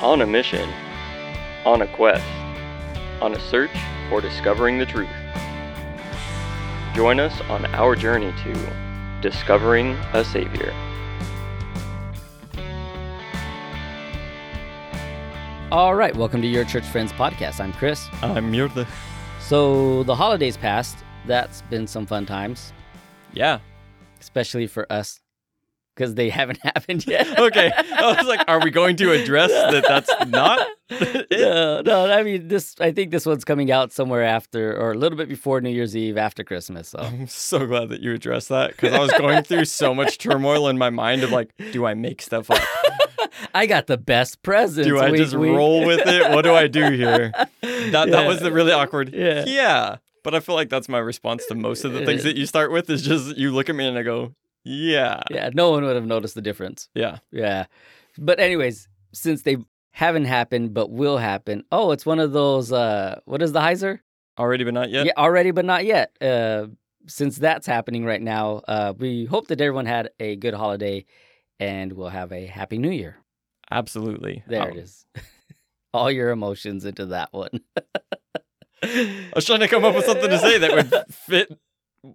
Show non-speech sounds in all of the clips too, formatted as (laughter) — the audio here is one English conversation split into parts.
On a mission, on a quest, on a search for discovering the truth. Join us on our journey to discovering a Savior. All right, welcome to your Church Friends podcast. I'm Chris. I'm Myrthe. So the holidays passed. That's been some fun times, Yeah. especially for us because they haven't (laughs) happened yet. Okay. I was like, are we going to address that that's not (laughs) no, no. I mean, this. I think this one's coming out somewhere after, or a little bit before New Year's Eve, after Christmas. So I'm so glad that you addressed that because I was going through so much turmoil in my mind of like, do I make stuff up? (laughs) I got the best present. Do I wink, just wink. roll with it? What do I do here? That that was the really awkward. Yeah. Yeah. But I feel like that's my response to most of the things that you start with is just you look at me and I go, yeah. Yeah, no one would have noticed the difference. Yeah. Yeah. But anyways, since they haven't happened but will happen. Oh, it's one of those uh what is the Heiser? Already but not yet. Yeah, already but not yet. Uh since that's happening right now, uh we hope that everyone had a good holiday and we'll have a happy new year. Absolutely. There Oh, it is. (laughs) All your emotions into that one. (laughs) I was trying to come up with something to say that would (laughs) fit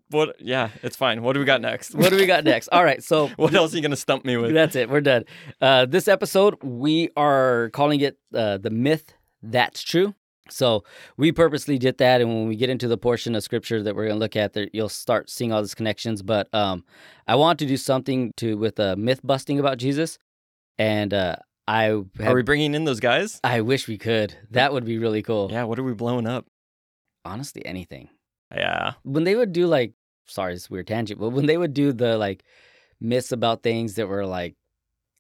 what yeah, it's fine. What do we got next? what do we got next? All right, so (laughs) what else are you gonna stump me with? That's it. We're done. Uh, this episode, we are calling it uh, the myth that's true. So we purposely did that, and when we get into the portion of scripture that we're going to look at, there you'll start seeing all these connections. But um, I want to do something to with uh, myth busting about Jesus, and uh, I Are we bringing in those guys? I wish we could. That would be really cool. Yeah, what are we blowing up? Honestly, anything. Yeah. When they would do like, sorry, it's a weird tangent, but when they would do the like myths about things that were like,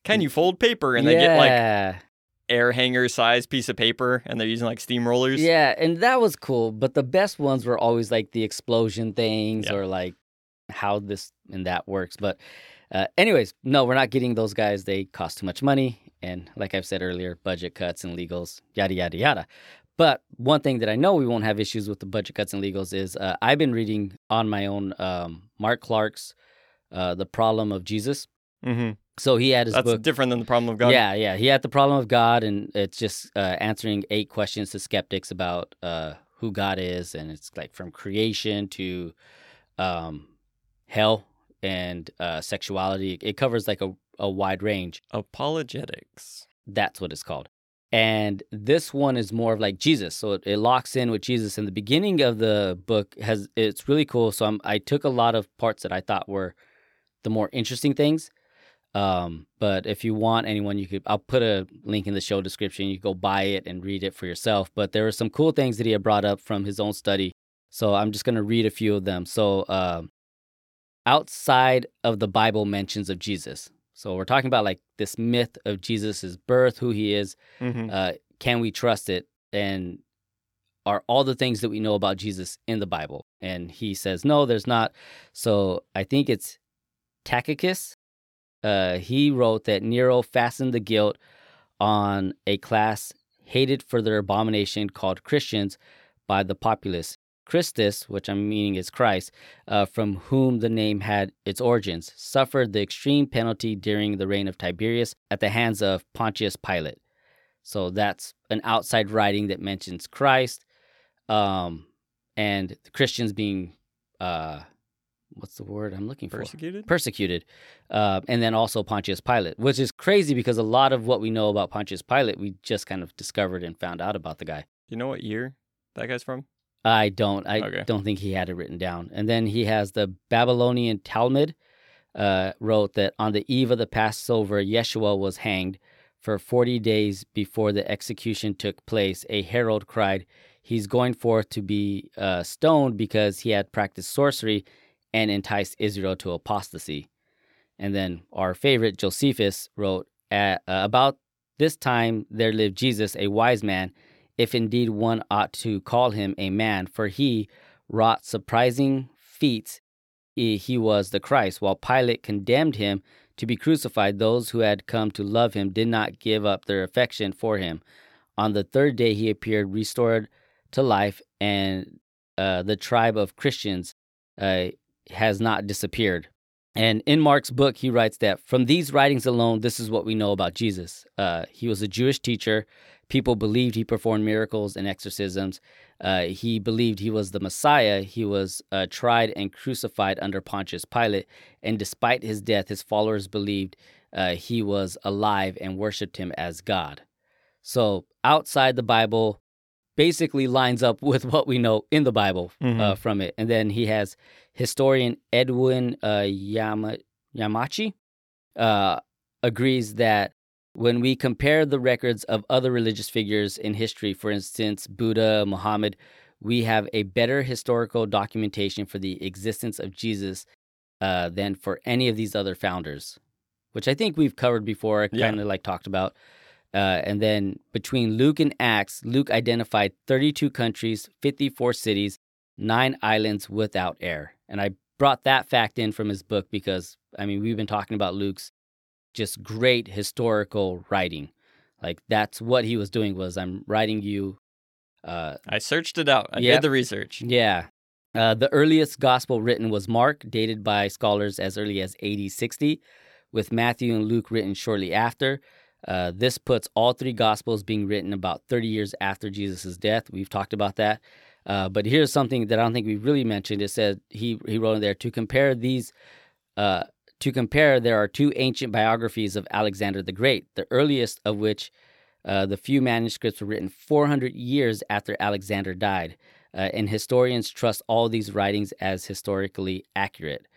Can you fold paper and they get like air hanger size piece of paper and they're using like steamrollers? Yeah, and that was cool. But the best ones were always like the explosion things Yeah. or like how this and that works. But, uh, anyways, no, we're not getting those guys. They cost too much money. And like I've said earlier, budget cuts and legals, yada, yada, yada. But one thing that I know we won't have issues with the budget cuts and legals is uh, I've been reading on my own um, Mark Clark's uh, The Problem of Jesus. Mm-hmm. So he had his That's book. different than the problem of God. Yeah, yeah. He had the problem of God, and it's just uh, answering eight questions to skeptics about uh, who God is, and it's like from creation to um, hell and uh, sexuality. It covers like a, a wide range. Apologetics. That's what it's called. And this one is more of like Jesus, so it, it locks in with Jesus. And the beginning of the book has it's really cool. So I'm, I took a lot of parts that I thought were the more interesting things. Um, but if you want anyone, you could I'll put a link in the show description. You go buy it and read it for yourself. But there were some cool things that he had brought up from his own study. So I'm just gonna read a few of them. So um, outside of the Bible mentions of Jesus. So we're talking about like this myth of Jesus' birth, who he is. Mm-hmm. Uh, can we trust it? And are all the things that we know about Jesus in the Bible? And he says, no, there's not. So I think it's Tacitus. Uh, he wrote that Nero fastened the guilt on a class hated for their abomination called Christians by the populace. Christus, which I'm meaning is Christ, uh, from whom the name had its origins, suffered the extreme penalty during the reign of Tiberius at the hands of Pontius Pilate. So that's an outside writing that mentions Christ, um, and the Christians being, uh, what's the word I'm looking for? Persecuted? Persecuted, uh, and then also Pontius Pilate, which is crazy because a lot of what we know about Pontius Pilate we just kind of discovered and found out about the guy. You know what year that guy's from? I don't. I Okay. don't think he had it written down. And then he has the Babylonian Talmud uh, wrote that on the eve of the Passover, Yeshua was hanged. For 40 days before the execution took place, a herald cried, He's going forth to be uh, stoned because he had practiced sorcery and enticed Israel to apostasy. And then our favorite, Josephus, wrote, "At- uh, About this time there lived Jesus, a wise man, if indeed one ought to call him a man, for he wrought surprising feats. He was the Christ. While Pilate condemned him to be crucified, those who had come to love him did not give up their affection for him. On the third day, he appeared restored to life, and uh, the tribe of Christians uh, has not disappeared. And in Mark's book, he writes that from these writings alone, this is what we know about Jesus. Uh, he was a Jewish teacher. People believed he performed miracles and exorcisms. Uh, he believed he was the Messiah. He was uh, tried and crucified under Pontius Pilate. And despite his death, his followers believed uh, he was alive and worshiped him as God. So outside the Bible, basically lines up (laughs) with what we know in the Bible uh, Mhm. from it. And then he has historian Edwin uh, Yama, Yamachi uh, agrees that when we compare the records of other religious figures in history, for instance, Buddha, Muhammad, we have a better historical documentation for the existence of Jesus uh, than for any of these other founders, which I think we've covered before, Yeah. kind of like talked about. Uh, and then between Luke and Acts, Luke identified 32 countries, 54 cities, nine islands without air. And I brought that fact in from his book because, I mean, we've been talking about Luke's just great historical writing. Like that's what he was doing was I'm writing you. Uh, I searched it out. I Yep. did the research. yeah. Uh, the earliest gospel written was Mark, dated by scholars as early as AD 60, with Matthew and Luke written shortly after. Uh, this puts all three gospels being written about 30 years after Jesus' death. We've talked about that. Uh, but here's something that I don't think we really mentioned. It said he he wrote in there to compare these. Uh, to compare, there are two ancient biographies of Alexander the Great, the earliest of which uh, the few manuscripts were written 400 years after Alexander died, uh, and historians trust all these writings as historically accurate.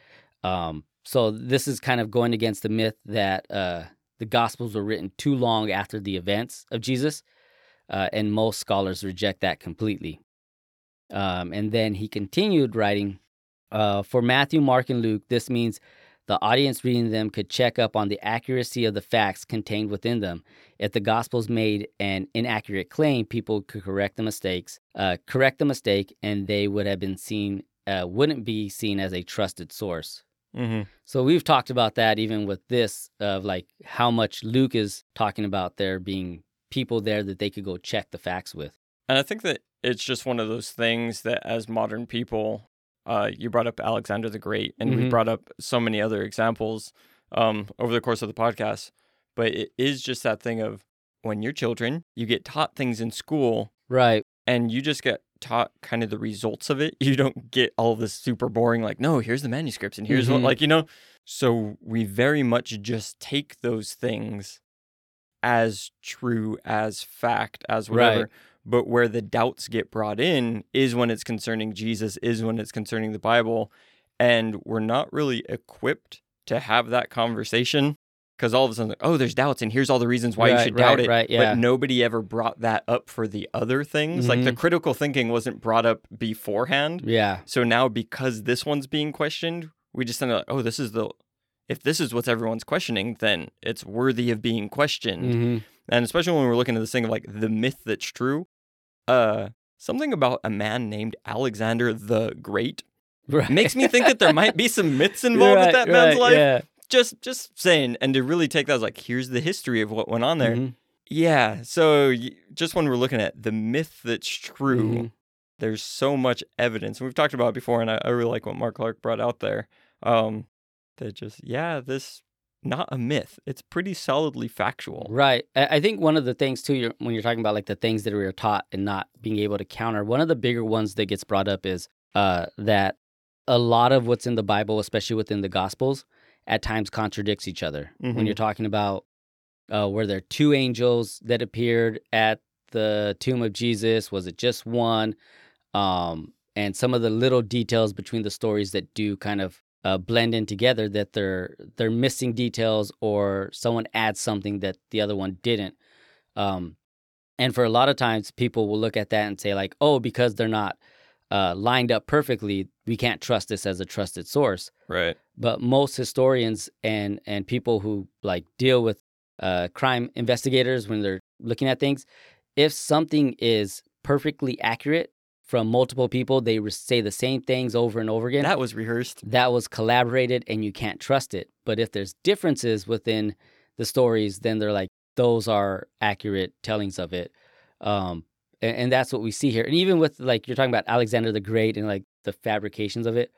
Um, so this is kind of going against the myth that uh, the Gospels were written too long after the events of Jesus, uh, and most scholars reject that completely. Um, and then he continued writing uh, for Matthew, Mark, and Luke. This means the audience reading them could check up on the accuracy of the facts contained within them. If the Gospels made an inaccurate claim, people could correct the mistakes, uh, correct the mistake, and they would have been seen, uh, wouldn't be seen as a trusted source. hmm So we've talked about that even with this of like how much Luke is talking about there being people there that they could go check the facts with. And I think that it's just one of those things that as modern people, uh, you brought up Alexander the Great, and we Mhm. brought up so many other examples um, over the course of the podcast. But it is just that thing of when you're children, you get taught things in school Right. and you just get taught kind of the results of it. (laughs) You don't get all of this super boring, like, no, here's the manuscripts and here's what, Mhm. like, you know? So we very much just take those things as true, as fact, as whatever. Right. But where the doubts get brought in is when it's concerning Jesus, is when it's concerning the Bible. And we're not really equipped to have that conversation because all of a sudden, oh, there's doubts, and here's all the reasons why you Right, should right, doubt it. right, yeah. But nobody ever brought that up for the other things. Like the Mhm. critical thinking wasn't brought up beforehand. Yeah. So now, because this one's being questioned, we just think like, oh, this is the. If this is what everyone's questioning, then it's worthy of being questioned hmm and especially when we're looking at this thing of like the myth that's true uh something about a man named alexander the great Right. makes me think that there might be some myths (laughs) involved Right, with that man's life Yeah. just just saying and to really take that as like here's the history of what went on there Mhm. yeah so just when we're looking at the myth that's true Mhm. there's so much evidence we've talked about it before and I, I really like what mark clark brought out there um that just yeah this not a myth it's pretty solidly factual Right. I think one of the things too, you're, when you're talking about like the things that we are taught and not being able to counter, one of the bigger ones that gets brought up is uh, that a lot of what's in the Bible, especially within the Gospels, at times contradicts each other. When Mhm. you're talking about uh, were there two angels that appeared at the tomb of Jesus? Was it just one? Um, and some of the little details between the stories that do kind of uh, blend in together that they're they're missing details or someone adds something that the other one didn't. Um, and for a lot of times, people will look at that and say like, "Oh, because they're not uh, lined up perfectly, we can't trust this as a trusted source." right But most historians and and people who like deal with uh, crime investigators when they're looking at things, if something is perfectly accurate from multiple people, they re- say the same things over and over again that was rehearsed that was collaborated and you can't trust it. But if there's differences within the stories, then they're like, those are accurate tellings of it. Um, and, and that's what we see here. And even with like, you're talking about Alexander the Great and like the fabrications of it,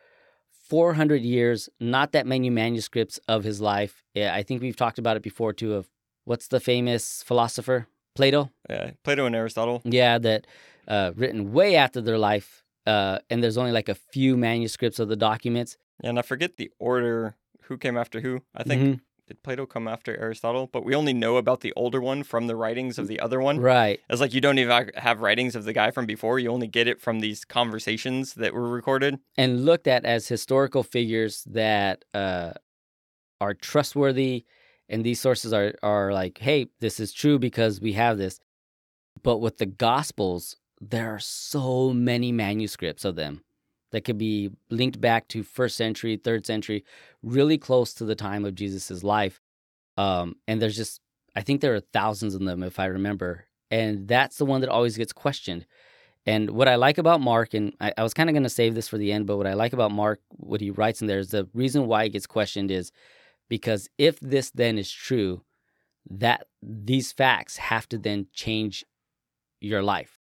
400 years, not that many manuscripts of his life. Yeah, I think we've talked about it before too. Of what's the famous philosopher Plato? Yeah, Plato and Aristotle. Yeah, that uh, written way after their life, uh, and there's only like a few manuscripts of the documents. And I forget the order who came after who. I think Mhm. did Plato come after Aristotle? But we only know about the older one from the writings of the other one. Right. It's like you don't even have writings of the guy from before. You only get it from these conversations that were recorded. and looked at as historical figures that uh, are trustworthy, and these sources are are like, hey, this is true because we have this. But with the Gospels, there are so many manuscripts of them that could be linked back to first century, third century, really close to the time of Jesus's life. Um, and there's just, I think there are thousands of them if I remember, and that's the one that always gets questioned. And what I like about Mark, and I, I was kind of going to save this for the end, but what I like about Mark, what he writes in there is the reason why it gets questioned is because if this then is true, that these facts have to then change your life,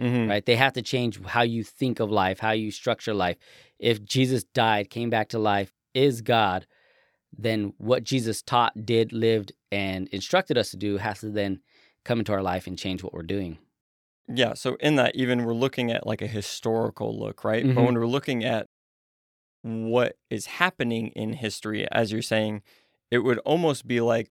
Mm-hmm. right? They have to change how you think of life, how you structure life. If Jesus died, came back to life, is God, then what Jesus taught, did, lived, and instructed us to do has to then come into our life and change what we're doing. Yeah. So in that, even we're looking at like a historical look, right? But Mhm. when we're looking at what is happening in history, as you're saying, it would almost be like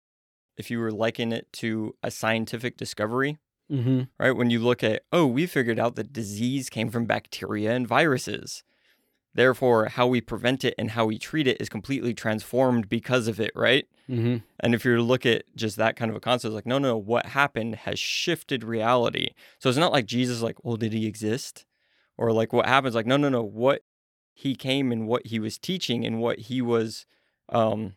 if you were liking it to a scientific discovery, Mm-hmm. right? When you look at, oh, we figured out that disease came from bacteria and viruses. Therefore, how we prevent it and how we treat it is completely transformed because of it, right? Mm-hmm. And if you look at just that kind of a concept, like, no, no, what happened has shifted reality. So it's not like Jesus, like, well, did he exist? Or like what happens, like, no, no, no, what he came and what he was teaching and what he was, um,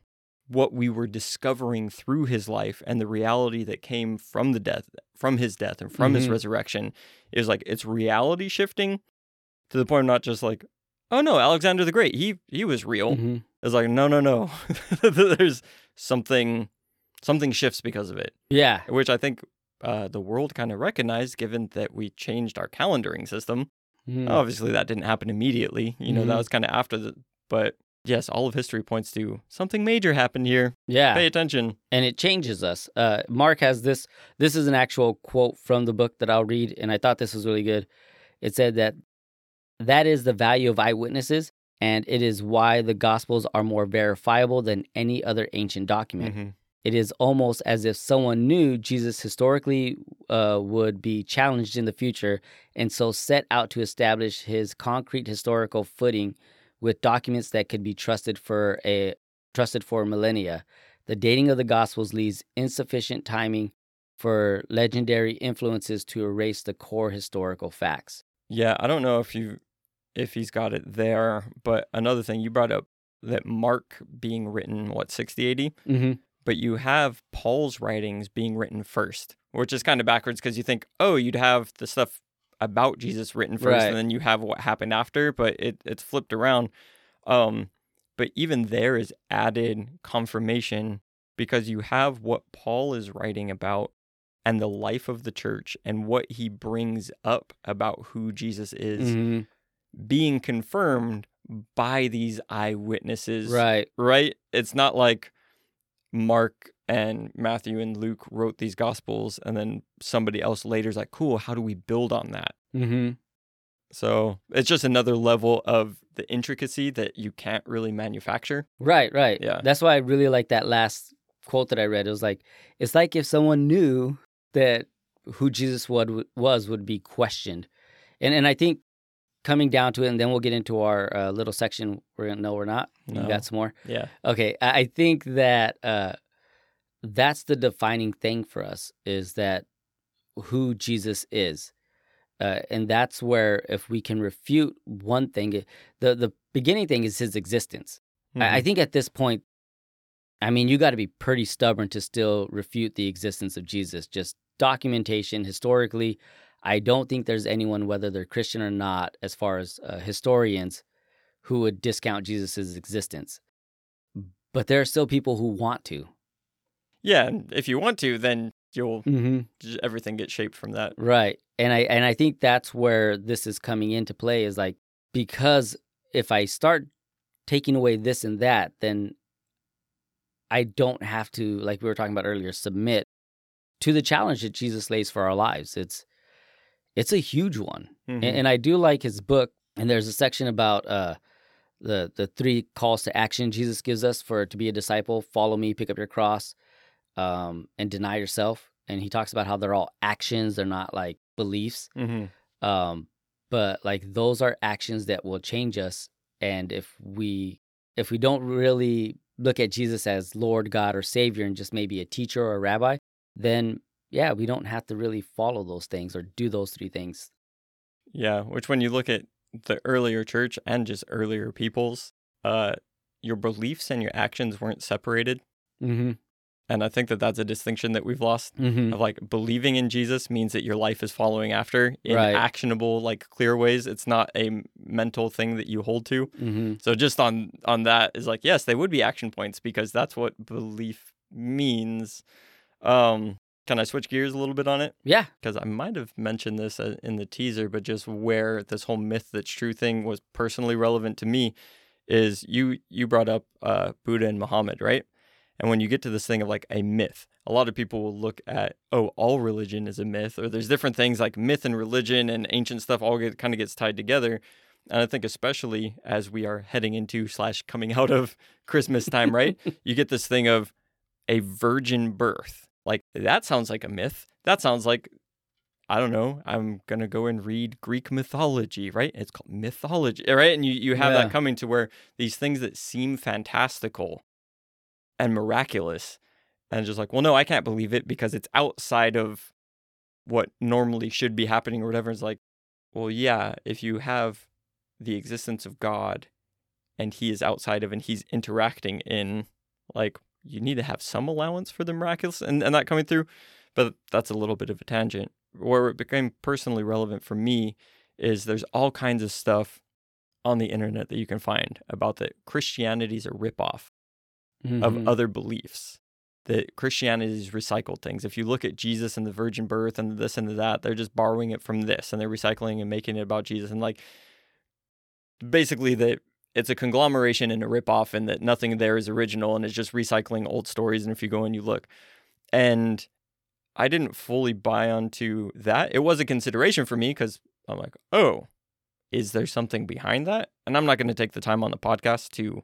what we were discovering through his life and the reality that came from the death, from his death and from his Mhm. resurrection is like, it's reality shifting to the point of not just like, oh no, Alexander the Great, he he was real. Mm-hmm. It's like no, no, no. (laughs) There's something, something shifts because of it, Yeah. which I think uh, the world kind of recognized, given that we changed our calendaring system. Mhm. Obviously, that didn't happen immediately. You know, that Mhm. was kind of after the. But yes, all of history points to something major happened here. Yeah. Pay attention. and it changes us. Uh, Mark has this. This is an actual quote from the book that I'll read, and I thought this was really good. It said that that is the value of eyewitnesses, and it is why the Gospels are more verifiable than any other ancient document. Mhm. It is almost as if someone knew Jesus historically uh, would be challenged in the future, and so set out to establish his concrete historical footing with documents that could be trusted for a trusted for millennia. The dating of the Gospels leaves insufficient timing for legendary influences to erase the core historical facts. Yeah, I don't know if you if he's got it there, but another thing you brought up that Mark being written what 60 80 Mm-hmm. but you have Paul's writings being written first, which is kind of backwards because you think, oh, you'd have the stuff about Jesus written first, Right. and then you have what happened after, but it, it's flipped around. Um, but even there is added confirmation because you have what Paul is writing about and the life of the church and what he brings up about who Jesus is Mm-hmm. being confirmed by these eyewitnesses Right. right? It's not like Mark and Matthew and Luke wrote these gospels and then somebody else later is like, cool, how do we build on that? Mm-hmm. So it's just another level of the intricacy that you can't really manufacture. Right, right. Yeah. That's why I really like that last quote that I read. It was like, it's like if someone knew that who Jesus would, was would be questioned. And and I think coming down to it, and then we'll get into our uh, little section. We're gonna no, we're not. No. You got some more. Yeah. Okay, I I think that uh, that's the defining thing for us is that who Jesus is, uh, and that's where if we can refute one thing, the the beginning thing is his existence. I, I Mhm. think at this point, I mean, you got to be pretty stubborn to still refute the existence of Jesus. Just documentation historically. I don't think there's anyone, whether they're Christian or not, as far as uh, historians, who would discount Jesus' existence. But there are still people who want to. Yeah. And if you want to, then you'll Mm-hmm. everything gets shaped from that. Right. And I and I think that's where this is coming into play is like because if I start taking away this and that, then I don't have to, like we were talking about earlier, submit to the challenge that Jesus lays for our lives. It's it's a huge one, Mhm. and, and I do like his book. And there's a section about uh, the the three calls to action Jesus gives us for to be a disciple: follow me, pick up your cross, um, and deny yourself. And he talks about how they're all actions; they're not like beliefs. Mhm. Um, but like those are actions that will change us. And if we if we don't really look at Jesus as Lord, God, or Savior, and just maybe a teacher or a rabbi, then yeah, we don't have to really follow those things or do those three things. Yeah, which when you look at the earlier church and just earlier peoples, uh, your beliefs and your actions weren't separated, Mm-hmm. And I think that that's a distinction that we've lost. Mm-hmm. Of like believing in Jesus means that your life is following after in Right. actionable, like clear ways. It's not a mental thing that you hold to. Mm-hmm. So just on on that is like yes, they would be action points because that's what belief means. Um, can I switch gears a little bit on it? Yeah. because I might have mentioned this uh, in the teaser, but just where this whole myth that's true thing was personally relevant to me is you you brought up uh, Buddha and Muhammad, right? And when you get to this thing of like a myth, a lot of people will look at oh, all religion is a myth, or there's different things like myth and religion and ancient stuff all get kind of gets tied together. And I think especially as we are heading into slash coming out of (laughs) Christmas time, right? (laughs) you get this thing of a virgin birth. Like that sounds like a myth. That sounds like I don't know. I'm gonna go and read Greek mythology, right? It's called mythology, right? And you you have Yeah. that coming to where these things that seem fantastical and miraculous, and just like, well, no, I can't believe it because it's outside of what normally should be happening or whatever. It's like, well, yeah, if you have the existence of God and He is outside of and He's interacting in, like, you need to have some allowance for the miraculous and, and that coming through. But that's a little bit of a tangent. Where it became personally relevant for me is there's all kinds of stuff on the internet that you can find about that Christianity is a ripoff of Mhm. other beliefs. That Christianity is recycled things. If you look at Jesus and the virgin birth and this and that, they're just borrowing it from this and they're recycling and making it about Jesus. And like basically that it's a conglomeration and a ripoff and that nothing there is original and it's just recycling old stories. And if you go and you look. And I didn't fully buy onto that. It was a consideration for me because I'm like, oh, is there something behind that? And I'm not going to take the time on the podcast to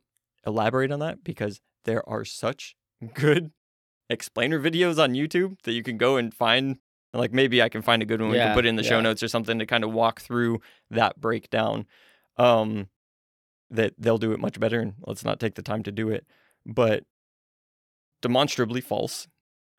elaborate on that because there are such good explainer videos on YouTube that you can go and find. Like maybe I can find a good one we can put in the show notes or something to kind of walk through that breakdown. Um, that they'll do it much better, and let's not take the time to do it. But demonstrably false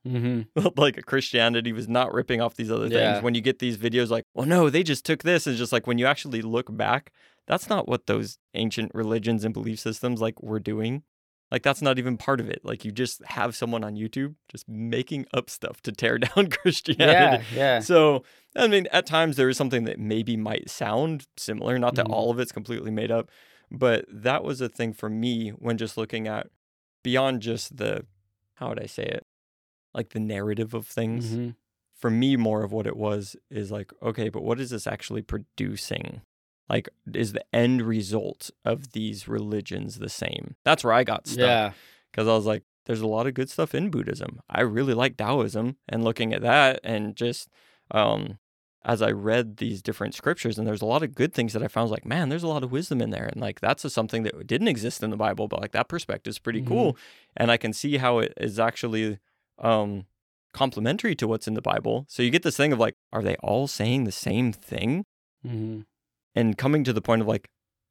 Mhm. (laughs) like Christianity was not ripping off these other Yeah. things. When you get these videos like, well, no, they just took this, and just like when you actually look back, that's not what those ancient religions and belief systems like were doing. Like that's not even part of it. Like you just have someone on YouTube just making up stuff to tear (laughs) down Christianity. Yeah. Yeah. So, I mean, at times there is something that maybe might sound similar, not that Mhm. all of it's completely made up, but that was a thing for me when just looking at beyond just the, how would I say it? Like the narrative of things. Mhm. For me, more of what it was is like, okay, but what is this actually producing? Like, is the end result of these religions the same? That's where I got stuck Yeah. because I was like, there's a lot of good stuff in Buddhism. I really like Taoism and looking at that and just um as I read these different scriptures and there's a lot of good things that I found like, man, there's a lot of wisdom in there. And like that's a, something that didn't exist in the Bible, but like that perspective is pretty Mhm. cool. And I can see how it is actually um complementary to what's in the Bible. So you get this thing of like, are they all saying the same thing? Mhm. and coming to the point of like,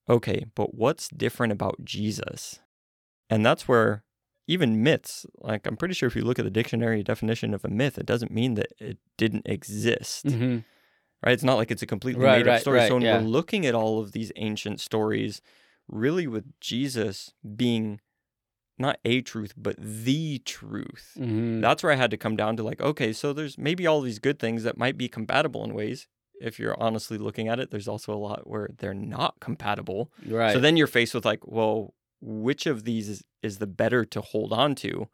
okay, but what's different about Jesus? And that's where even myths, like I'm pretty sure if you look at the dictionary definition of a myth, it doesn't mean that it didn't exist, Mhm. right? It's not like it's a completely Right, made up right, story. right, so when yeah. we're looking at all of these ancient stories, really with Jesus being not a truth, but the truth. Mhm. That's where I had to come down to like, okay, so there's maybe all these good things that might be compatible in ways. If you're honestly looking at it, there's also a lot where they're not compatible. Right. So then you're faced with like, well, which of these is, is the better to hold on to?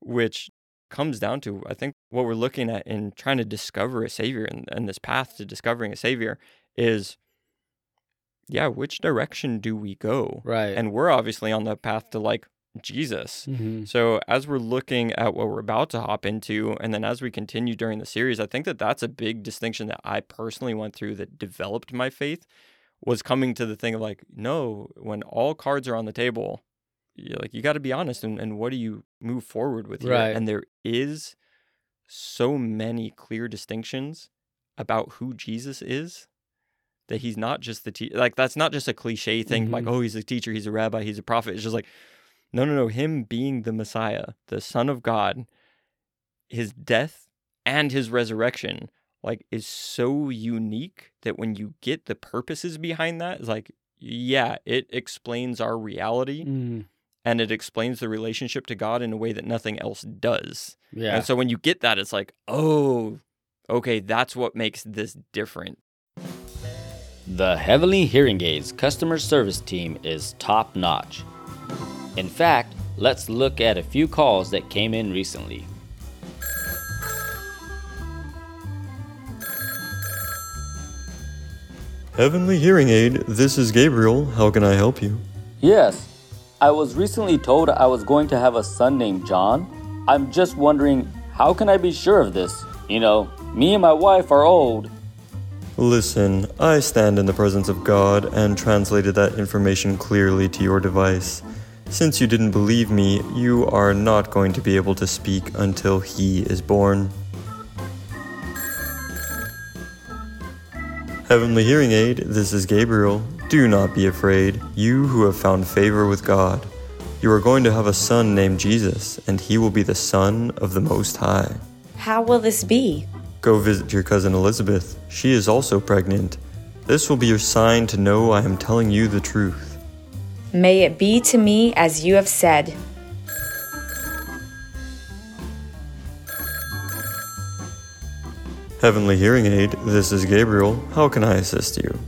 Which comes down to, I think, what we're looking at in trying to discover a savior and, and this path to discovering a savior is yeah, which direction do we go? Right. And we're obviously on the path to like Jesus. Mhm. So as we're looking at what we're about to hop into, and then as we continue during the series, I think that that's a big distinction that I personally went through that developed my faith was coming to the thing of like, no, when all cards are on the table, you like you got to be honest and, and what do you move forward with here? Right. And there is so many clear distinctions about who Jesus is that he's not just the te- like that's not just a cliche thing like Mhm. oh he's a teacher he's a rabbi he's a prophet it's just like no no no him being the messiah the son of god his death and his resurrection like is so unique that when you get the purposes behind that it's like yeah it explains our reality Mhm. and it explains the relationship to god in a way that nothing else does Yeah. and so when you get that, it's like, oh, okay, that's what makes this different. The Heavenly Hearing Aids customer service team is top notch. In fact, let's look at a few calls that came in recently. Heavenly Hearing Aid, this is Gabriel. How can I help you? Yes, I was recently told I was going to have a son named John. I'm just wondering, how can I be sure of this? You know, me and my wife are old. Listen, I stand in the presence of God and translated that information clearly to your device. Since you didn't believe me, you are not going to be able to speak until he is born. Heavenly Hearing Aid, this is Gabriel. Do not be afraid, you who have found favor with God. You are going to have a son named Jesus, and he will be the Son of the Most High. How will this be? Go visit your cousin Elizabeth. She is also pregnant. This will be your sign to know I am telling you the truth. May it be to me as you have said. Heavenly Hearing Aid, this is Gabriel. How can I assist you?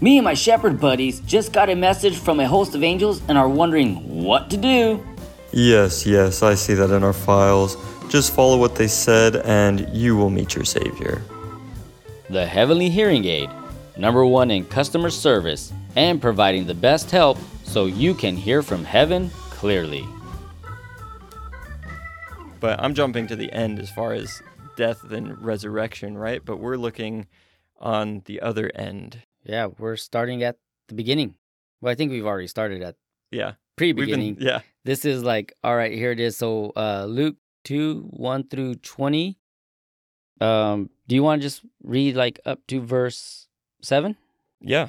Me and my shepherd buddies just got a message from a host of angels and are wondering what to do. Yes, yes, I see that in our files. Just follow what they said and you will meet your Savior. The Heavenly Hearing Aid, number one in customer service and providing the best help so you can hear from heaven clearly. But I'm jumping to the end as far as death and resurrection, right? But we're looking on the other end. Yeah, we're starting at the beginning. Well, I think we've already started at Yeah. pre-beginning. been, yeah. This is like, all right, here it is. So uh Luke 2, 1 through 20. Um, do you want to just read like up to verse 7? Yeah.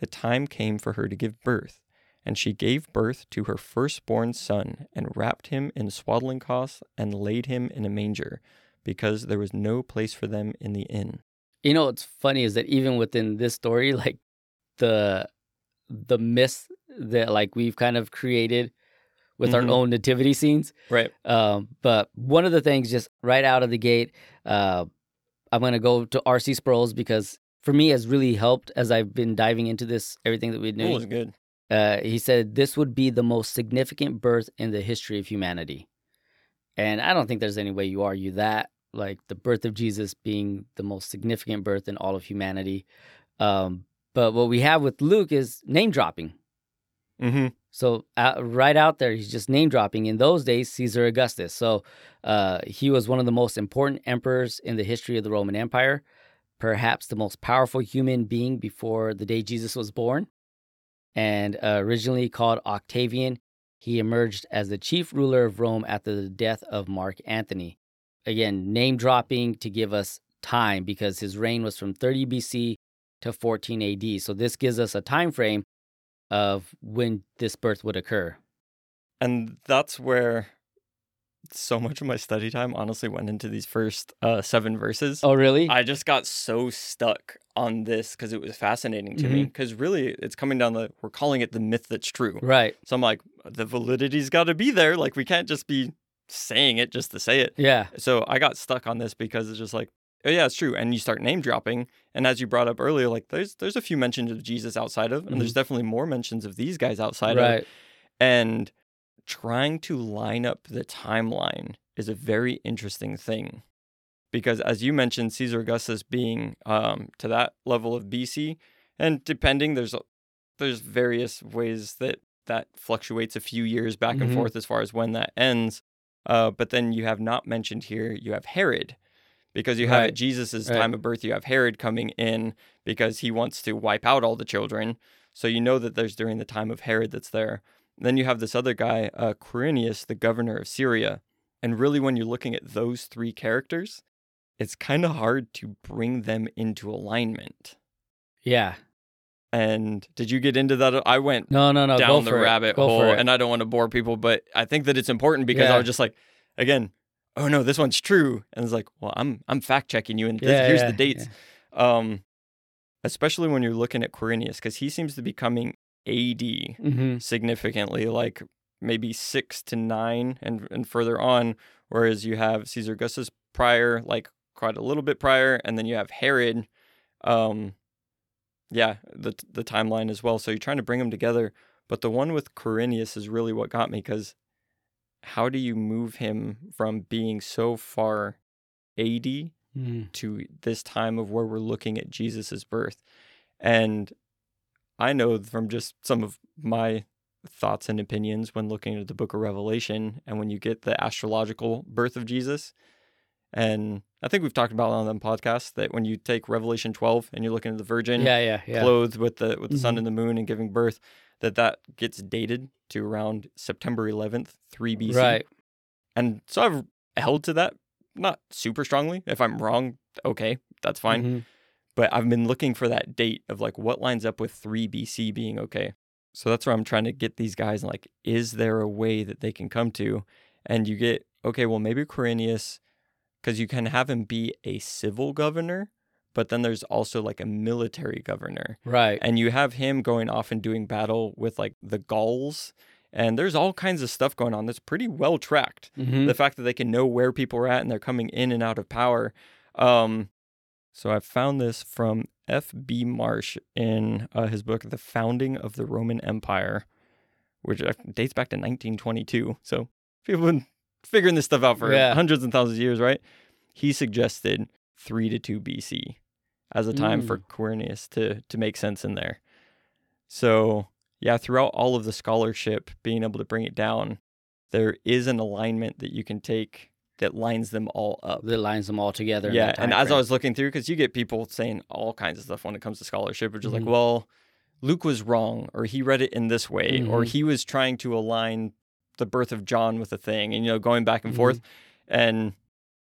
the time came for her to give birth. And she gave birth to her firstborn son, and wrapped him in swaddling cloths, and laid him in a manger, because there was no place for them in the inn. You know what's funny is that even within this story, (laughs) like the the myths that like we've kind of created with Mhm. our own nativity scenes. Right. Um, but one of the things, just right out of the gate, uh, I'm gonna go to R.C. Sproul's because for me has really helped as I've been diving into this everything that we It was good. Uh, he said this would be the most significant birth in the history of humanity, and I don't think there's any way you argue that. Like the birth of Jesus being the most significant birth in all of humanity. Um, but what we have with Luke is name dropping. Mm-hmm. So uh, right out there, he's just name dropping. In those days, Caesar Augustus. So uh, he was one of the most important emperors in the history of the Roman Empire, perhaps the most powerful human being before the day Jesus was born. And uh, originally called Octavian, he emerged as the chief ruler of Rome after the death of Mark Antony. Again, name dropping to give us time because his reign was from 30 BC to 14 AD. So this gives us a time frame of when this birth would occur. And that's where so much of my study time honestly went into these first uh, seven verses. Oh, really? I just got so stuck on this because it was fascinating to me. Because really, it's coming down the we're calling it the myth that's true. right. So I'm like, the validity's got to be there. Like we can't just be saying it just to say it. Yeah. So I got stuck on this because it's just like, oh yeah, it's true. And you start name dropping, and as you brought up earlier, like there's there's a few mentions of Jesus outside of, and there's definitely more mentions of these guys outside of, Right. and trying to line up the timeline is a very interesting thing because as you mentioned caesar augustus being um, to that level of bc and depending there's there's various ways that that fluctuates a few years back and Mhm. forth as far as when that ends uh, but then you have not mentioned here you have herod because you have Right. at jesus' Right. time of birth you have herod coming in because he wants to wipe out all the children so you know that there's during the time of herod that's there then you have this other guy, uh, Quirinius, the governor of Syria. And really, when you're looking at those three characters, it's kind of hard to bring them into alignment. Yeah. And did you get into that? I went No, no, no. down the rabbit hole, and I don't want to bore people, but I think that it's important because I was just like, again, oh no, this one's true, and it's like, well, I'm I'm fact checking you, and this, Yeah, here's yeah, the dates. Um, especially when you're looking at Quirinius, because he seems to be coming Mm-hmm. significantly, like maybe six to nine and, and further on. Whereas you have Caesar Augustus prior, like quite a little bit prior, and then you have Herod. Um, yeah, the the timeline as well. So you're trying to bring them together, but the one with Quirinius is really what got me because how do you move him from being so far AD Mm. to this time of where we're looking at Jesus's birth. And I know from just some of my thoughts and opinions when looking at the book of Revelation and when you get the astrological birth of Jesus. And I think we've talked about it on the podcast that when you take Revelation 12 and you're looking at the virgin Yeah, yeah, yeah. clothed with the with the sun Mhm. and the moon and giving birth, that that gets dated to around September 11th, 3 BC. Right. And so I've held to that, not super strongly. If I'm wrong, okay, that's fine. Mhm. But I've been looking for that date of like what lines up with 3 BC being okay. So that's where I'm trying to get these guys like, is there a way that they can come to? And you get, okay, well, maybe Quirinius, because you can have him be a civil governor, but then there's also like a military governor Right. and you have him going off and doing battle with like the Gauls, and there's all kinds of stuff going on that's pretty well tracked. Mhm. The fact that they can know where people are at and they're coming in and out of power. Um, so I found this from F.B. Marsh in uh, his book, The Founding of the Roman Empire, which uh, dates back to 1922. So people have been figuring this stuff out for Yeah. hundreds and thousands of years, right? He suggested 3 to 2 BC as a time for Quirinius to, to make sense in there. So, yeah, throughout all of the scholarship, being able to bring it down, there is an alignment that you can take that lines them all up. that lines them all together. Yeah, and as I was looking through, because you get people saying all kinds of stuff when it comes to scholarship, which is Mhm. like, well, Luke was wrong, or he read it in this way, or Mhm. he was trying to align the birth of John with a thing, and you know, going back and Mhm. forth. And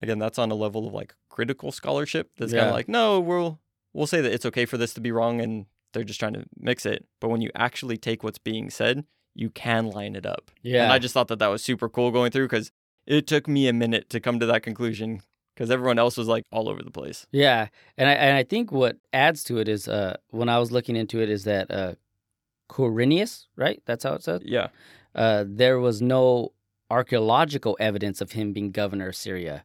again, that's on a level of like critical scholarship. That's kind of like, no, we'll we'll say that it's okay for this to be wrong, and they're just trying to mix it. But when you actually take what's being said, you can line it up. yeah, And I just thought that that was super cool going through because it took me a minute to come to that conclusion because everyone else was like all over the place. yeah, and I and I think what adds to it is uh when I was looking into it is that uh Quirinius, right? That's how it said. Yeah. Uh, there was no archaeological evidence of him being governor of Syria.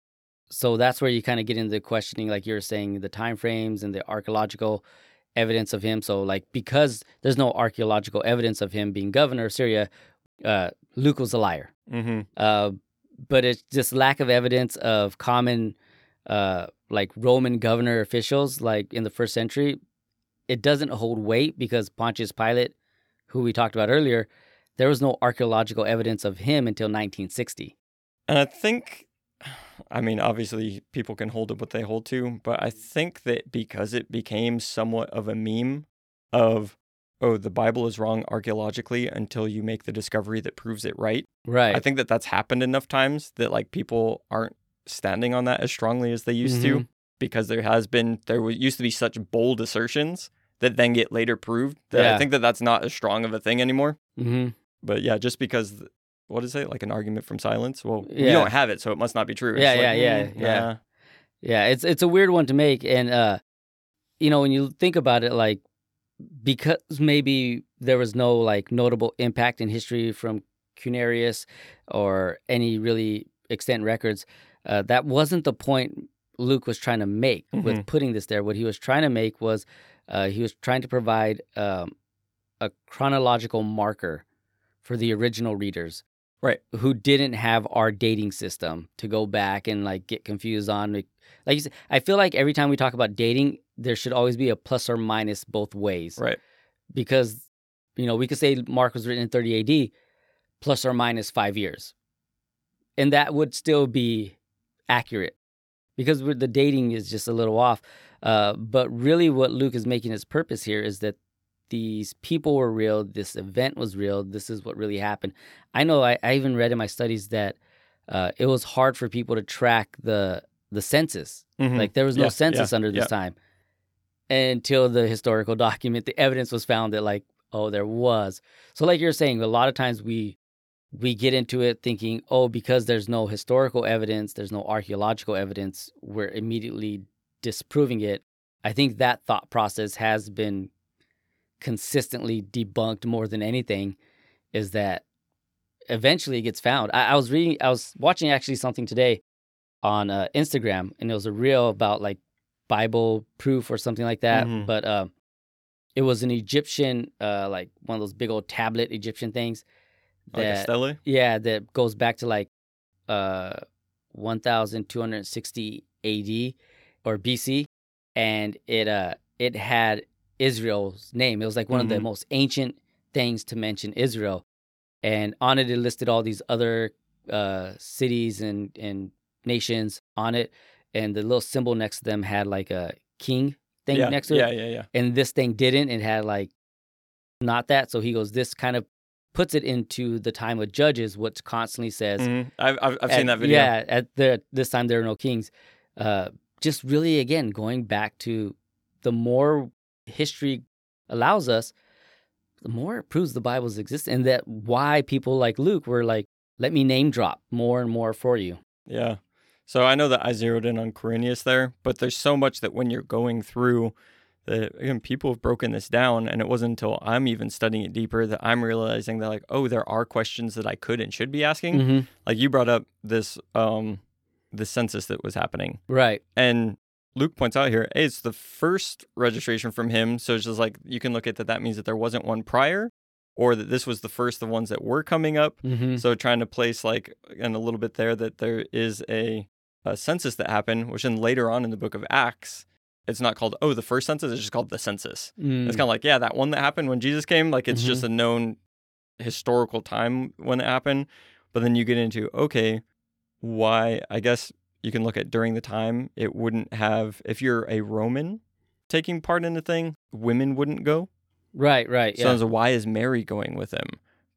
So that's where you kind of get into the questioning, like you're saying, the time frames and the archaeological evidence of him. So, like, because there's no archaeological evidence of him being governor of Syria, uh, Luke was a liar. Mm-hmm. Uh, but it's just lack of evidence of common, uh, like Roman governor officials, like in the first century. It doesn't hold weight because Pontius Pilate, who we talked about earlier, there was no archaeological evidence of him until 1960. And I think, I mean, obviously people can hold to what they hold to, but I think that because it became somewhat of a meme of, oh, the Bible is wrong archaeologically until you make the discovery that proves it right. Right. I think that that's happened enough times that like people aren't standing on that as strongly as they used to Mhm. because there has been, there was, used to be such bold assertions that then get later proved that I think that that's not as strong of a thing anymore. hmm But yeah, just because what is it like an argument from silence? Well, you don't have it, so it must not be true. It's Yeah, like, yeah, yeah, mm, yeah. nah. Yeah, it's it's a weird one to make, and uh, you know, when you think about it, like because maybe there was no like notable impact in history from Quirinius or any really extant records, uh, that wasn't the point Luke was trying to make with Mhm. putting this there. What he was trying to make was uh, he was trying to provide um, a chronological marker for the original readers Right. who didn't have our dating system to go back and like get confused on like like you said, I feel like every time we talk about dating there should always be a plus or minus both ways Right. because you know we could say Mark was written in 30 AD plus or minus 5 years and that would still be accurate because the dating is just a little off uh, but really what Luke is making his purpose here is that these people were real this event was real this is what really happened I know I, I even read in my studies that uh, it was hard for people to track the the census. Mhm. Like there was no Yeah, census yeah, under this yeah. time until the historical (laughs) document, the evidence was found that like oh there was. So like you're saying, a lot of times we we get into it thinking oh because there's no historical evidence, there's no archaeological evidence, we're immediately disproving it. I think that thought process has been consistently debunked more than anything. Is that eventually it gets found. I, I was reading, I was watching actually something today on uh, Instagram, and it was a reel about like Bible proof or something like that. Mhm. But uh, it was an Egyptian, uh, like one of those big old tablet Egyptian things. Like a stele? yeah, that goes back to like uh, 1260 AD or BC, and it uh it had Israel's name. It was like one of the Mhm. most ancient things to mention Israel, and on it it listed all these other uh cities and and nations on it, and the little symbol next to them had like a king thing yeah, next to yeah, it, yeah, yeah. Yeah. And this thing didn't. It had like not that. So he goes, this kind of puts it into the time of Judges, which constantly says, Mhm. I've, I've, I've at- seen that video. Yeah, at the this time there are no kings. Uh, just really again going back to the more history allows us, the more it proves the Bible's existence, and that why people like Luke were like, let me name drop more and more for you. Yeah. So I know that I zeroed in on Quirinius there, but there's so much that when you're going through that again, people have broken this down, and it wasn't until I'm even studying it deeper that I'm realizing that like, oh, there are questions that I could and should be asking. Mm-hmm. Like you brought up this um the census that was happening. Right. And Luke points out here, hey, it's the first registration from him. So it's just like you can look at that. That means that there wasn't one prior, or that this was the first of ones that were coming up. Mm-hmm. So trying to place like and a little bit there that there is a, a census that happened, which then later on in the book of Acts, it's not called oh the first census, it's just called the census. Mm. It's kind of like yeah that one that happened when Jesus came, like it's just a known historical time when it happened. But then you get into okay, why? I guess you can look at during the time it wouldn't have if you're a Roman taking part in the thing, women wouldn't go. right. Right. So Yeah. why is Mary going with him?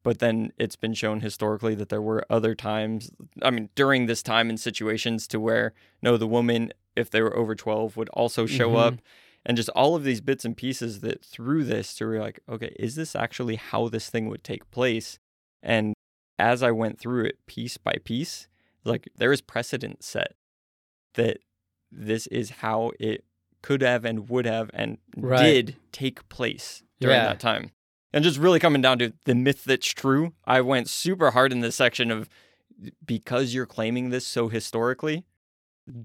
But then it's been shown historically that there were other times, I mean, during this time in situations to where, no, the woman, if they were over 12, would also show Mhm. up. And just all of these bits and pieces that through this to you're like, okay, is this actually how this thing would take place? And as I went through it piece by piece, like there is precedent set that this is how it could have and would have and Right. did take place during Yeah. that time. And just really coming down to the myth that's true, I went super hard in this section of because you're claiming this so historically,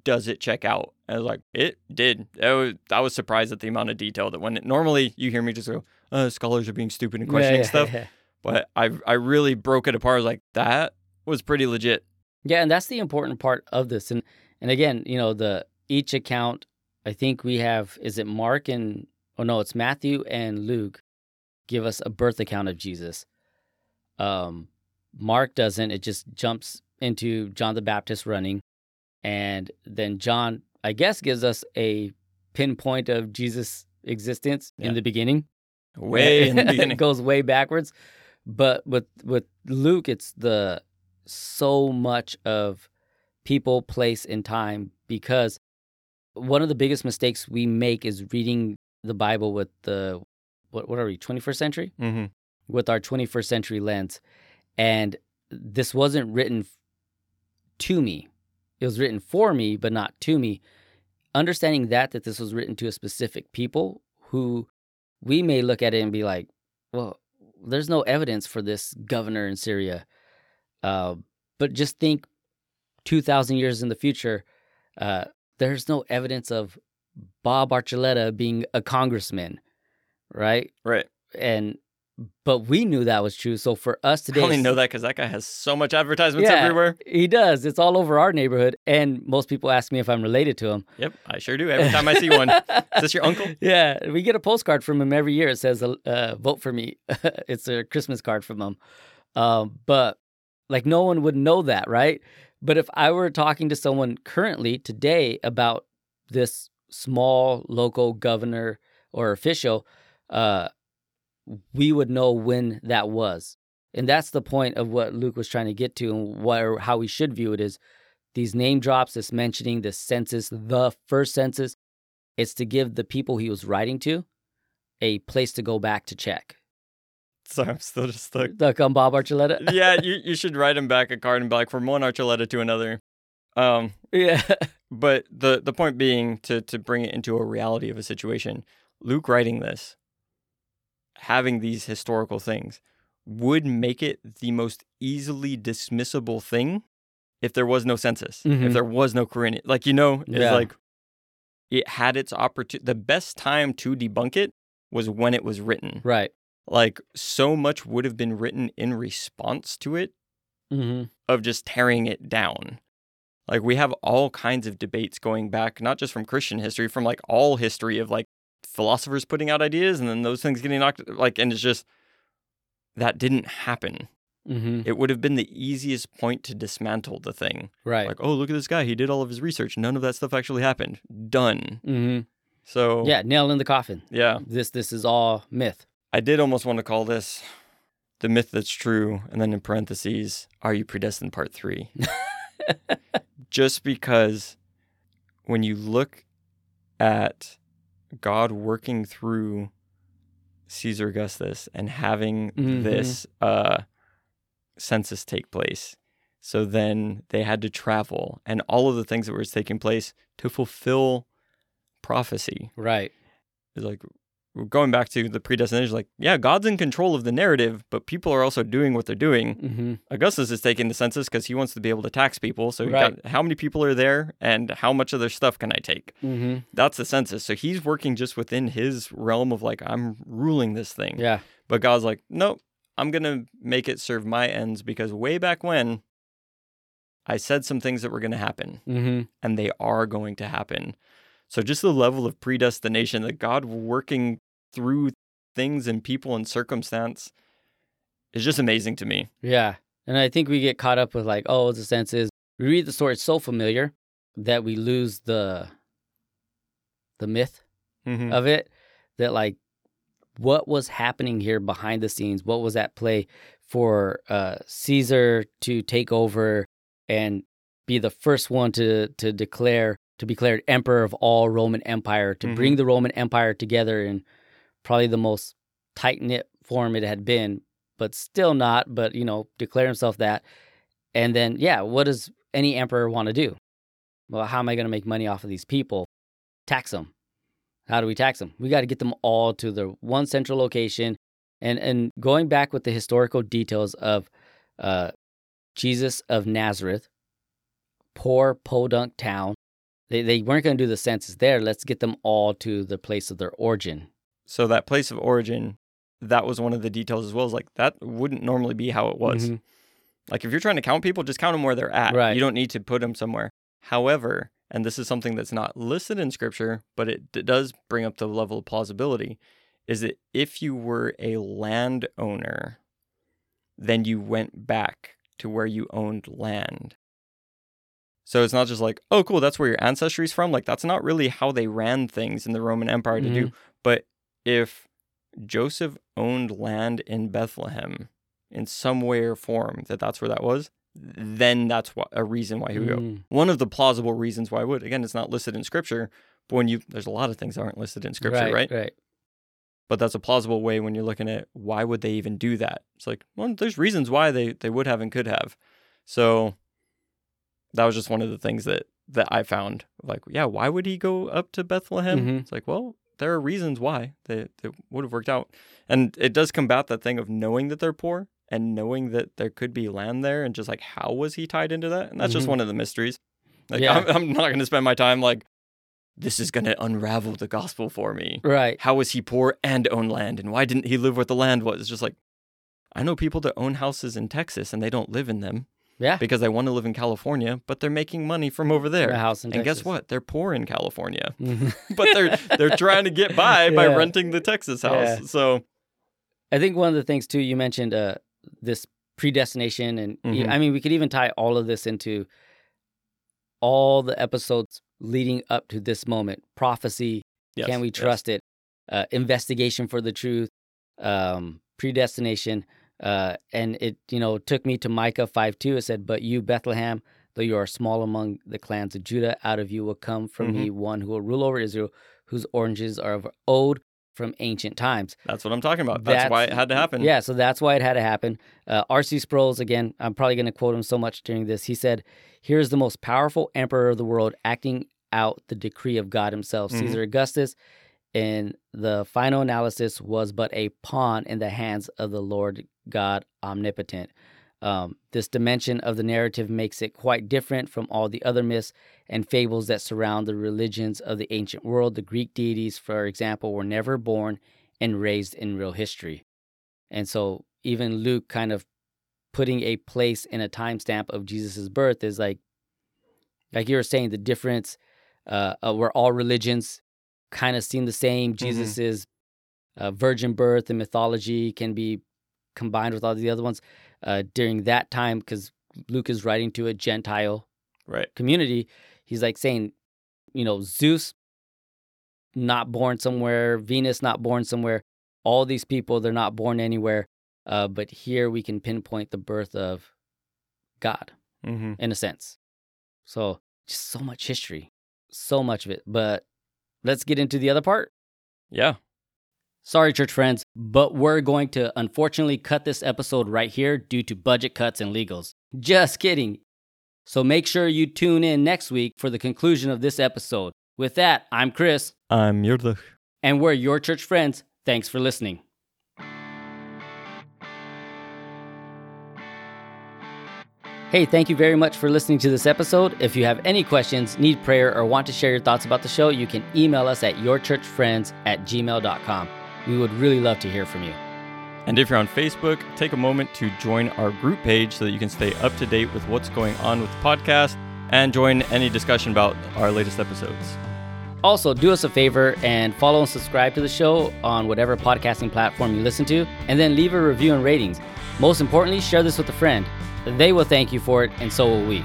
does it check out? And I was like, it did. I was, I was surprised at the amount of detail that when it, normally you hear me just go, uh, scholars are being stupid and questioning yeah, stuff, yeah. but I I really broke it apart. I was like, that was pretty legit. Yeah, and that's the important part of this. And and again, you know, the each account, I think we have is it Mark and oh no, it's Matthew and Luke give us a birth account of Jesus. Um Mark doesn't, it just jumps into John the Baptist running. And then John, I guess, gives us a pinpoint of Jesus' existence Yeah. in the beginning. Way in the (laughs) it beginning. goes way backwards. But with with Luke, it's the so much of people, place, and time because one of the biggest mistakes we make is reading the Bible with the what what are we, twenty first century? hmm With our twenty first century lens. And this wasn't written to me. It was written for me, but not to me. Understanding that that this was written to a specific people who we may look at it and be like, well, there's no evidence for this governor in Syria. Uh, but just think 2,000 years in the future, uh, there's no evidence of Bob Archuleta being a congressman, right? Right. And but we knew that was true. So for us today, I only know that because that guy has so much advertisements Yeah. everywhere. he does. It's all over our neighborhood, and most people ask me if I'm related to him. Yep, I sure do. Every time I see one, is this your uncle? (laughs) Yeah, we get a postcard from him every year. It says, uh, "Vote for me." (laughs) it's a Christmas card from him. Um, but like, no one would know that, right? But if I were talking to someone currently today about this small local governor or official, uh, we would know when that was, and that's the point of what Luke was trying to get to, and what how we should view it is these name drops, this mentioning, this census, the first census. It's to give the people he was writing to a place to go back to check. (laughs) So I'm still just like, Like on Bob Archuleta. (laughs) yeah, you, you should write him back a card and be like, from one Archuleta to another. Um, yeah. but the the point being to to bring it into a reality of a situation. Luke writing this, having these historical things, would make it the most easily dismissible thing if there was no census, Mhm. if there was no Quirinius. Like you know, it's Yeah. like it had its opportunity. The best time to debunk it was when it was written. Right. Like so much would have been written in response to it Mm-hmm. of just tearing it down. Like we have all kinds of debates going back, not just from Christian history, from like all history of like philosophers putting out ideas and then those things getting knocked like and it's just that didn't happen. Mm-hmm. It would have been the easiest point to dismantle the thing. Right. Like, oh, look at this guy. He did all of his research. None of that stuff actually happened. Done. mm-hmm. So, Yeah. Nail in the coffin. yeah. This this is all myth. I did almost want to call this the myth that's true, and then in parentheses, are you predestined part three? (laughs) Just because when you look at God working through Caesar Augustus and having Mhm. this uh, census take place, so then they had to travel and all of the things that were taking place to fulfill prophecy Right. is like going back to the predestination like yeah god's in control of the narrative but people are also doing what they're doing Mm-hmm. augustus is taking the census because he wants to be able to tax people so Right. got how many people are there and how much of their stuff can i take Mm-hmm. that's the census so he's working just within his realm of like i'm ruling this thing Yeah. but god's like nope i'm gonna make it serve my ends because way back when i said some things that were gonna happen Mm-hmm. and they are going to happen. So just the level of predestination that God working through things and people and circumstance is just amazing to me. Yeah. And I think we get caught up with like, oh, the sense is we read the story it's so familiar that we lose the the myth Mm-hmm. of it that like what was happening here behind the scenes what was at play for uh caesar to take over and be the first one to to declare to be declared emperor of all roman empire to bring the roman empire together in probably the most tight-knit form it had been but still not but you know declare himself that and then yeah what does any emperor want to do well how am i going to make money off of these people tax them how do we tax them? We got to get them all to the one central location, and and going back with the historical details of uh, Jesus of Nazareth, poor podunk town. They they weren't going to do the census there. Let's get them all to the place of their origin. So that place of origin, that was one of the details as well. Is like that wouldn't normally be how it was. Mhm. Like if you're trying to count people, just count them where they're at. Right. You don't need to put them somewhere. However, and this is something that's not listed in scripture, but it d- does bring up the level of plausibility, is that if you were a landowner, then you went back to where you owned land. So it's not just like, oh, cool, that's where your ancestry's from. Like that's not really how they ran things in the Roman Empire to do. But if Joseph owned land in Bethlehem in some way or form, that that's where that was, then that's a reason why he would go. Mm. One of the plausible reasons why I would. Again, it's not listed in scripture, but when you there's a lot of things that aren't listed in scripture, right? Right. but that's a plausible way when you're looking at why would they even do that. It's like, well, there's reasons why they they would have and could have. So that was just one of the things that that I found. Like, yeah, why would he go up to Bethlehem? Mhm. It's like, well, there are reasons why they, they would have worked out. And it does combat that thing of knowing that they're poor and knowing that there could be land there and just like how was he tied into that? And that's just Mhm. one of the mysteries. Like Yeah. I'm, I'm not going to spend my time like this is going to unravel the gospel for me. Right. How was he poor and own land and why didn't he live where the land was? It's just like I know people that own houses in Texas and they don't live in them Yeah. because they want to live in California, but they're making money from over there. A house in and guess what? They're poor in California, Mhm. (laughs) but they're they're trying to get by by renting the Texas house. Yeah. So I think one of the things too you mentioned uh, this predestination, and Mhm. I mean we could even tie all of this into all the episodes leading up to this moment: prophecy, yes, can we yes. trust it? Uh, investigation for the truth, um, predestination, uh, and it you know took me to Micah five two. It said, "But you Bethlehem, though you are small among the clans of Judah, out of you will come from Mm-hmm. me one who will rule over Israel, whose oranges are of old from ancient times." That's what I'm talking about. That's, why it had to happen. Yeah, so that's why it had to happen. Uh, R.C. Sproul's, again, I'm probably going to quote him so much during this. He said, Here's the most powerful emperor of the world acting out the decree of God himself. Mhm. Caesar Augustus, And the final analysis, was but a pawn in the hands of the Lord God omnipotent. Um, this dimension of the narrative makes it quite different from all the other myths and fables that surround the religions of the ancient world. The Greek deities, for example, were never born and raised in real history. And so even Luke kind of putting a place in a timestamp of Jesus' birth is like like you were saying, the difference uh, uh where all religions kind of seem the same. Jesus's uh, virgin birth and mythology can be combined with all the other ones uh, during that time because Luke is writing to a Gentile Right. community. He's like saying, you know, Zeus not born somewhere, Venus not born somewhere. All these people, they're not born anywhere. Uh, but here we can pinpoint the birth of God Mm-hmm. in a sense. So just so much history, so much of it. But let's get into the other part. Yeah. Sorry, church friends, but we're going to unfortunately cut this episode right here due to budget cuts and legals. Just kidding. So make sure you tune in next week for the conclusion of this episode. With that, I'm Chris, I'm Yurdlich. and we're your church friends. Thanks for listening. Hey, thank you very much for listening to this episode. If you have any questions, need prayer, or want to share your thoughts about the show, you can email us at yourchurchfriends at gmail.com. We would really love to hear from you. And if you're on Facebook, take a moment to join our group page so that you can stay up to date with what's going on with the podcast and join any discussion about our latest episodes. Also, do us a favor and follow and subscribe to the show on whatever podcasting platform you listen to, and then leave a review and ratings. Most importantly, share this with a friend. They will thank you for it, and so will we.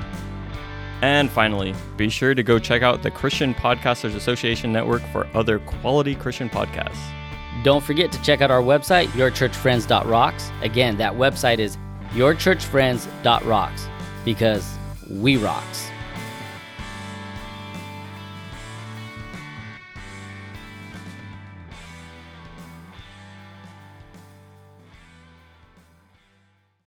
And finally, be sure to go check out the Christian Podcasters Association Network for other quality Christian podcasts. Don't forget to check out our website, yourchurchfriends.rocks. Again, that website is yourchurchfriends.rocks because we rocks.